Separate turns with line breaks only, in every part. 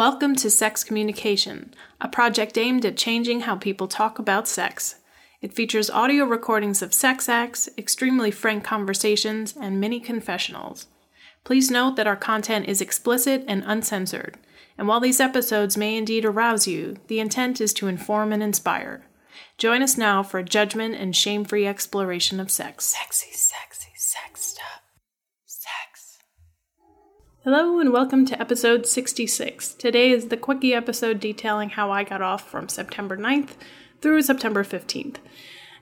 Welcome to Sex Communication, a project aimed at changing how people talk about sex. It features audio recordings of sex acts, extremely frank conversations, and many confessionals. Please note that our content is explicit and uncensored, and while these episodes may indeed arouse you, the intent is to inform and inspire. Join us now for a judgment and shame free exploration of sex.
Sexy, sexy, sex stuff. Sex.
Hello, and welcome to episode 66. Today is the quickie episode detailing how I got off from September 9th through September 15th.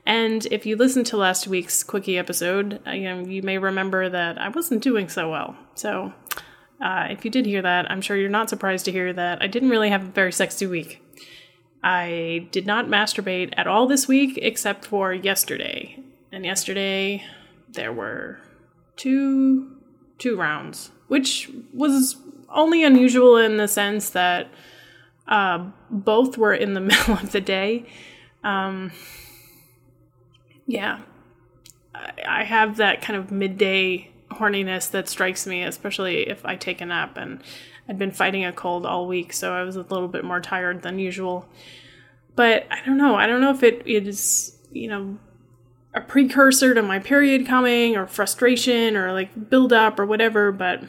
And if you listened to last week's quickie episode, uh, you, know, you may remember that I wasn't doing so well. So, uh, if you did hear that, I'm sure you're not surprised to hear that I didn't really have a very sexy week. I did not masturbate at all this week except for yesterday. And yesterday there were two two rounds, which was only unusual in the sense that uh, both were in the middle of the day. Um, yeah, I, I have that kind of midday horniness that strikes me, especially if I take a nap. And I'd been fighting a cold all week, so I was a little bit more tired than usual. But I don't know. I don't know if it is, you know, a precursor to my period coming or frustration or like build up or whatever, but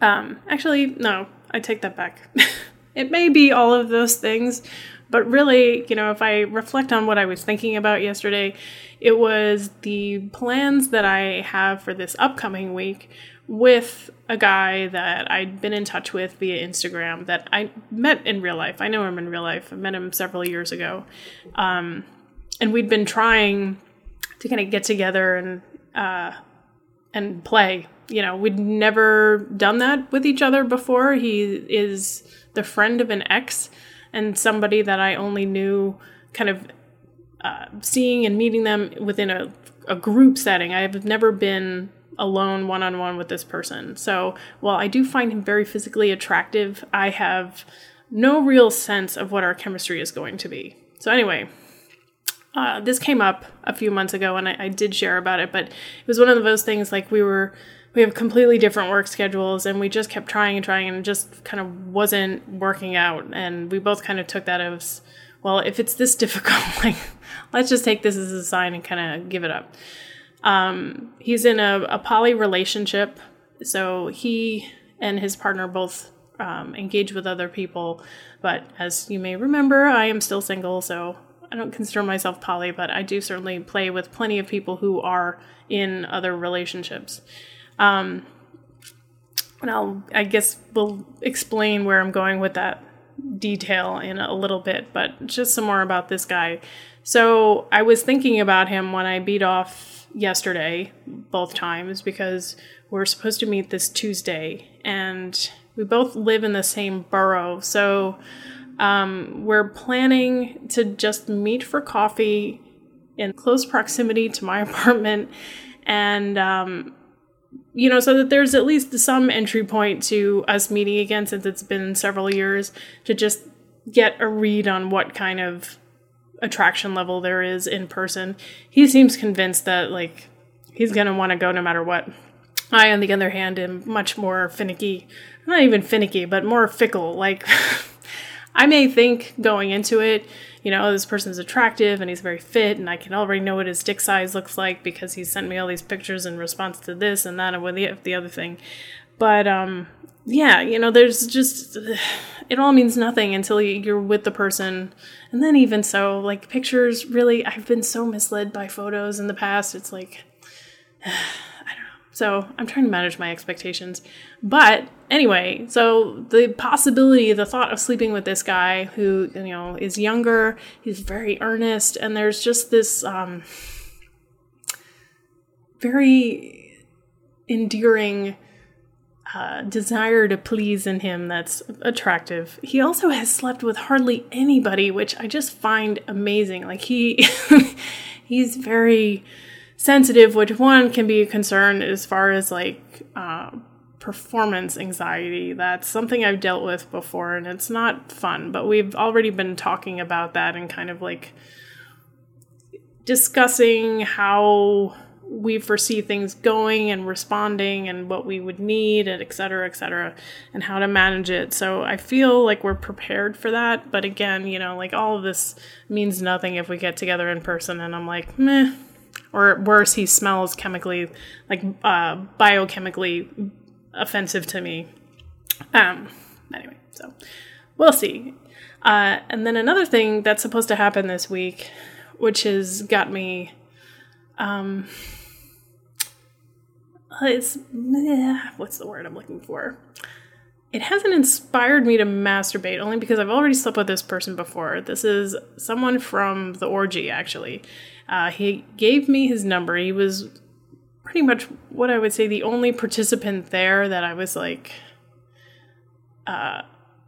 um actually no, I take that back. it may be all of those things, but really, you know, if I reflect on what I was thinking about yesterday, it was the plans that I have for this upcoming week with a guy that I'd been in touch with via Instagram that I met in real life. I know him in real life. I met him several years ago. Um, and we'd been trying to kind of get together and uh, and play. You know, we'd never done that with each other before. He is the friend of an ex and somebody that I only knew kind of uh, seeing and meeting them within a, a group setting. I have never been alone one on one with this person. So while I do find him very physically attractive, I have no real sense of what our chemistry is going to be. So, anyway, uh, this came up a few months ago and I, I, did share about it, but it was one of those things like we were, we have completely different work schedules and we just kept trying and trying and just kind of wasn't working out. And we both kind of took that as, well, if it's this difficult, like, let's just take this as a sign and kind of give it up. Um, he's in a, a poly relationship, so he and his partner both um, engage with other people. But as you may remember, I am still single, so I don't consider myself poly, but I do certainly play with plenty of people who are in other relationships. Um, and I'll, I guess we'll explain where I'm going with that detail in a little bit, but just some more about this guy. So I was thinking about him when I beat off yesterday, both times, because we're supposed to meet this Tuesday, and we both live in the same borough. So um, we're planning to just meet for coffee in close proximity to my apartment, and um, you know, so that there's at least some entry point to us meeting again since it's been several years to just get a read on what kind of attraction level there is in person. He seems convinced that like he's gonna want to go no matter what. I, on the other hand, am much more finicky. Not even finicky, but more fickle. Like I may think going into it, you know, this person's attractive and he's very fit, and I can already know what his dick size looks like because he sent me all these pictures in response to this and that and with the, the other thing. But um, yeah, you know, there's just it all means nothing until you're with the person. And then even so, like pictures really I've been so misled by photos in the past. It's like. So, I'm trying to manage my expectations. But anyway, so the possibility, the thought of sleeping with this guy who, you know, is younger, he's very earnest and there's just this um very endearing uh, desire to please in him that's attractive. He also has slept with hardly anybody, which I just find amazing. Like he he's very sensitive, which one can be a concern as far as like uh, performance anxiety. That's something I've dealt with before, and it's not fun. But we've already been talking about that and kind of like discussing how we foresee things going and responding and what we would need and et cetera, et cetera, and how to manage it. So I feel like we're prepared for that. But again, you know, like all of this means nothing if we get together in person and I'm like, meh. Or worse, he smells chemically, like uh, biochemically offensive to me. Um, anyway, so we'll see. Uh, and then another thing that's supposed to happen this week, which has got me um, it's what's the word I'm looking for? It hasn't inspired me to masturbate only because I've already slept with this person before. This is someone from the orgy, actually. Uh, he gave me his number. He was pretty much what I would say the only participant there that I was like, uh,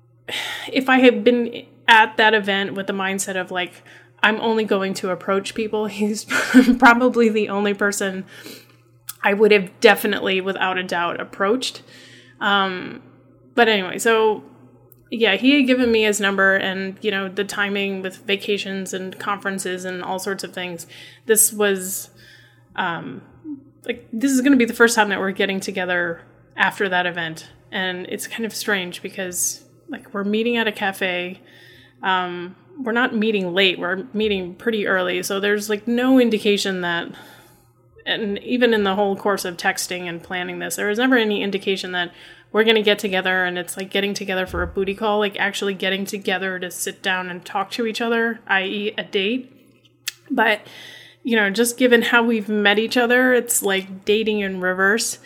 if I had been at that event with the mindset of like, I'm only going to approach people, he's probably the only person I would have definitely, without a doubt, approached. Um, but anyway, so yeah, he had given me his number and, you know, the timing with vacations and conferences and all sorts of things. This was, um, like, this is going to be the first time that we're getting together after that event. And it's kind of strange because, like, we're meeting at a cafe. Um, we're not meeting late, we're meeting pretty early. So there's, like, no indication that and even in the whole course of texting and planning this, there was never any indication that we're going to get together and it's like getting together for a booty call, like actually getting together to sit down and talk to each other, i.e., a date. But, you know, just given how we've met each other, it's like dating in reverse.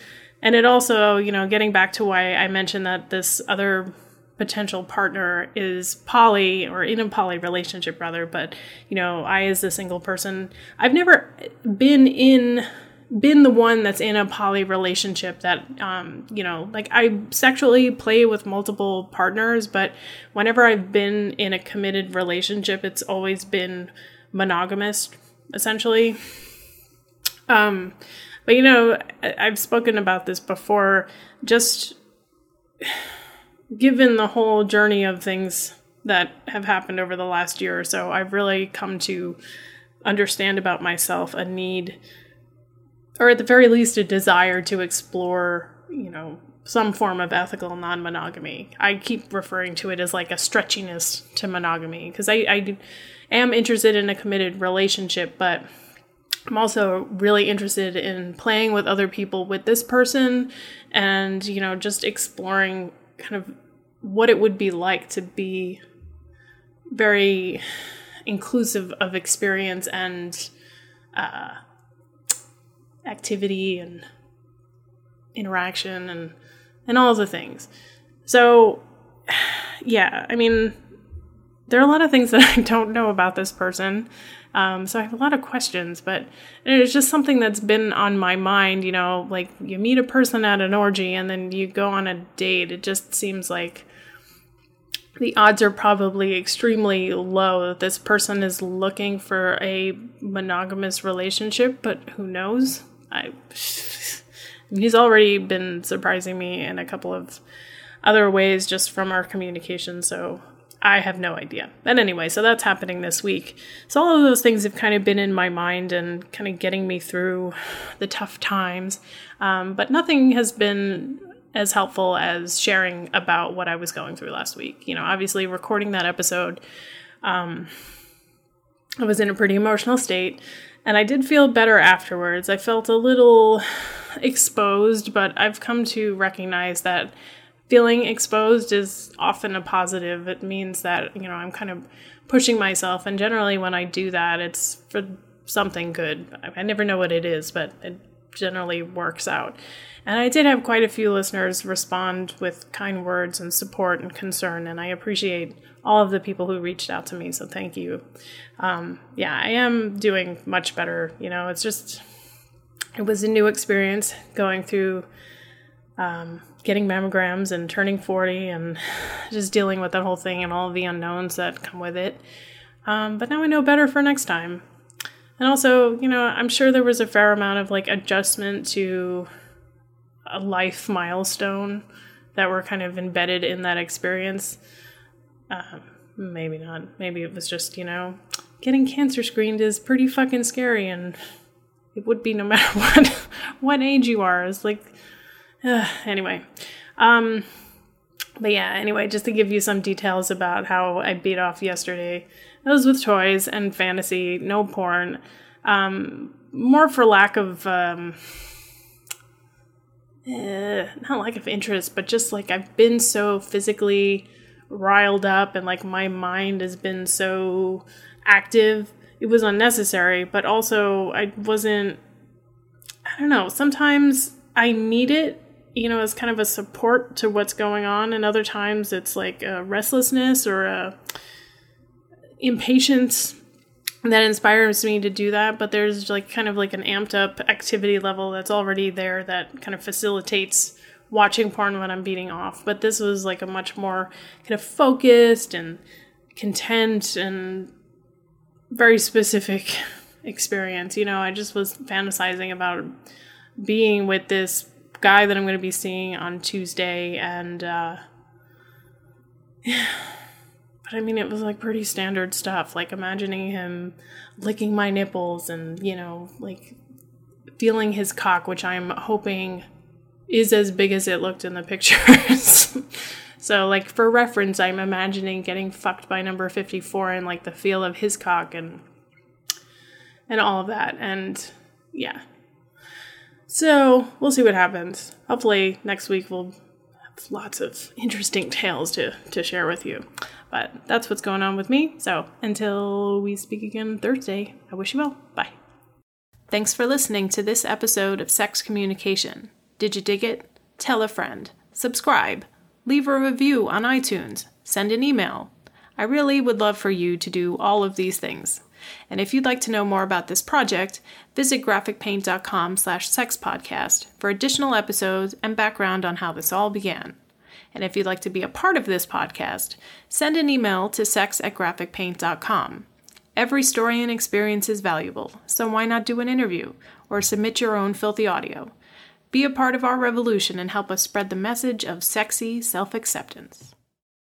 And it also, you know, getting back to why I mentioned that this other potential partner is poly or in a poly relationship rather but you know i as a single person i've never been in been the one that's in a poly relationship that um you know like i sexually play with multiple partners but whenever i've been in a committed relationship it's always been monogamous essentially. Um but you know i've spoken about this before. Just given the whole journey of things that have happened over the last year or so, I've really come to understand about myself a need, or at the very least, a desire to explore, you know, some form of ethical non monogamy. I keep referring to it as like a stretchiness to monogamy because I, I am interested in a committed relationship, but I'm also really interested in playing with other people with this person and, you know, just exploring kind of what it would be like to be very inclusive of experience and uh, activity and interaction and and all the things. So yeah, I mean, there are a lot of things that I don't know about this person. Um, so I have a lot of questions, but it's just something that's been on my mind. You know, like you meet a person at an orgy and then you go on a date. It just seems like the odds are probably extremely low that this person is looking for a monogamous relationship, but who knows? I, he's already been surprising me in a couple of other ways just from our communication, so I have no idea. But anyway, so that's happening this week. So all of those things have kind of been in my mind and kind of getting me through the tough times. Um, but nothing has been as helpful as sharing about what I was going through last week. You know, obviously recording that episode, um, I was in a pretty emotional state, and I did feel better afterwards. I felt a little exposed, but I've come to recognize that feeling exposed is often a positive. It means that, you know, I'm kind of pushing myself, and generally when I do that, it's for something good. I never know what it is, but it generally works out. And I did have quite a few listeners respond with kind words and support and concern, and I appreciate all of the people who reached out to me, so thank you. Um, yeah, I am doing much better. You know, it's just, it was a new experience going through um, getting mammograms and turning 40 and just dealing with that whole thing and all the unknowns that come with it. Um, but now I know better for next time. And also, you know, I'm sure there was a fair amount of like adjustment to a life milestone that were kind of embedded in that experience. Um, maybe not. Maybe it was just, you know, getting cancer screened is pretty fucking scary and it would be no matter what what age you are. It's like uh, anyway. Um but yeah, anyway, just to give you some details about how I beat off yesterday. It was with toys and fantasy, no porn. Um more for lack of um eh, not lack of interest, but just like I've been so physically riled up and like my mind has been so active. It was unnecessary, but also I wasn't I don't know, sometimes I need it, you know, as kind of a support to what's going on, and other times it's like a restlessness or a impatience that inspires me to do that but there's like kind of like an amped up activity level that's already there that kind of facilitates watching porn when I'm beating off. But this was like a much more kind of focused and content and very specific experience. You know I just was fantasizing about being with this guy that I'm going to be seeing on Tuesday and uh but I mean, it was like pretty standard stuff. Like imagining him licking my nipples and, you know, like feeling his cock, which I'm hoping is as big as it looked in the pictures. so, like, for reference, I'm imagining getting fucked by number 54 and like the feel of his cock and and all of that. And yeah. So, we'll see what happens. Hopefully, next week we'll have lots of interesting tales to, to share with you. But that's what's going on with me. So until we speak again Thursday, I wish you well. Bye. Thanks for listening to this episode of Sex Communication. Did you dig it? Tell a friend. Subscribe. Leave a review on iTunes. Send an email. I really would love for you to do all of these things. And if you'd like to know more about this project, visit graphicpaint.com slash sexpodcast for additional episodes and background on how this all began. And if you'd like to be a part of this podcast, send an email to sex at graphicpaint.com. Every story and experience is valuable, so why not do an interview or submit your own filthy audio? Be a part of our revolution and help us spread the message of sexy self acceptance.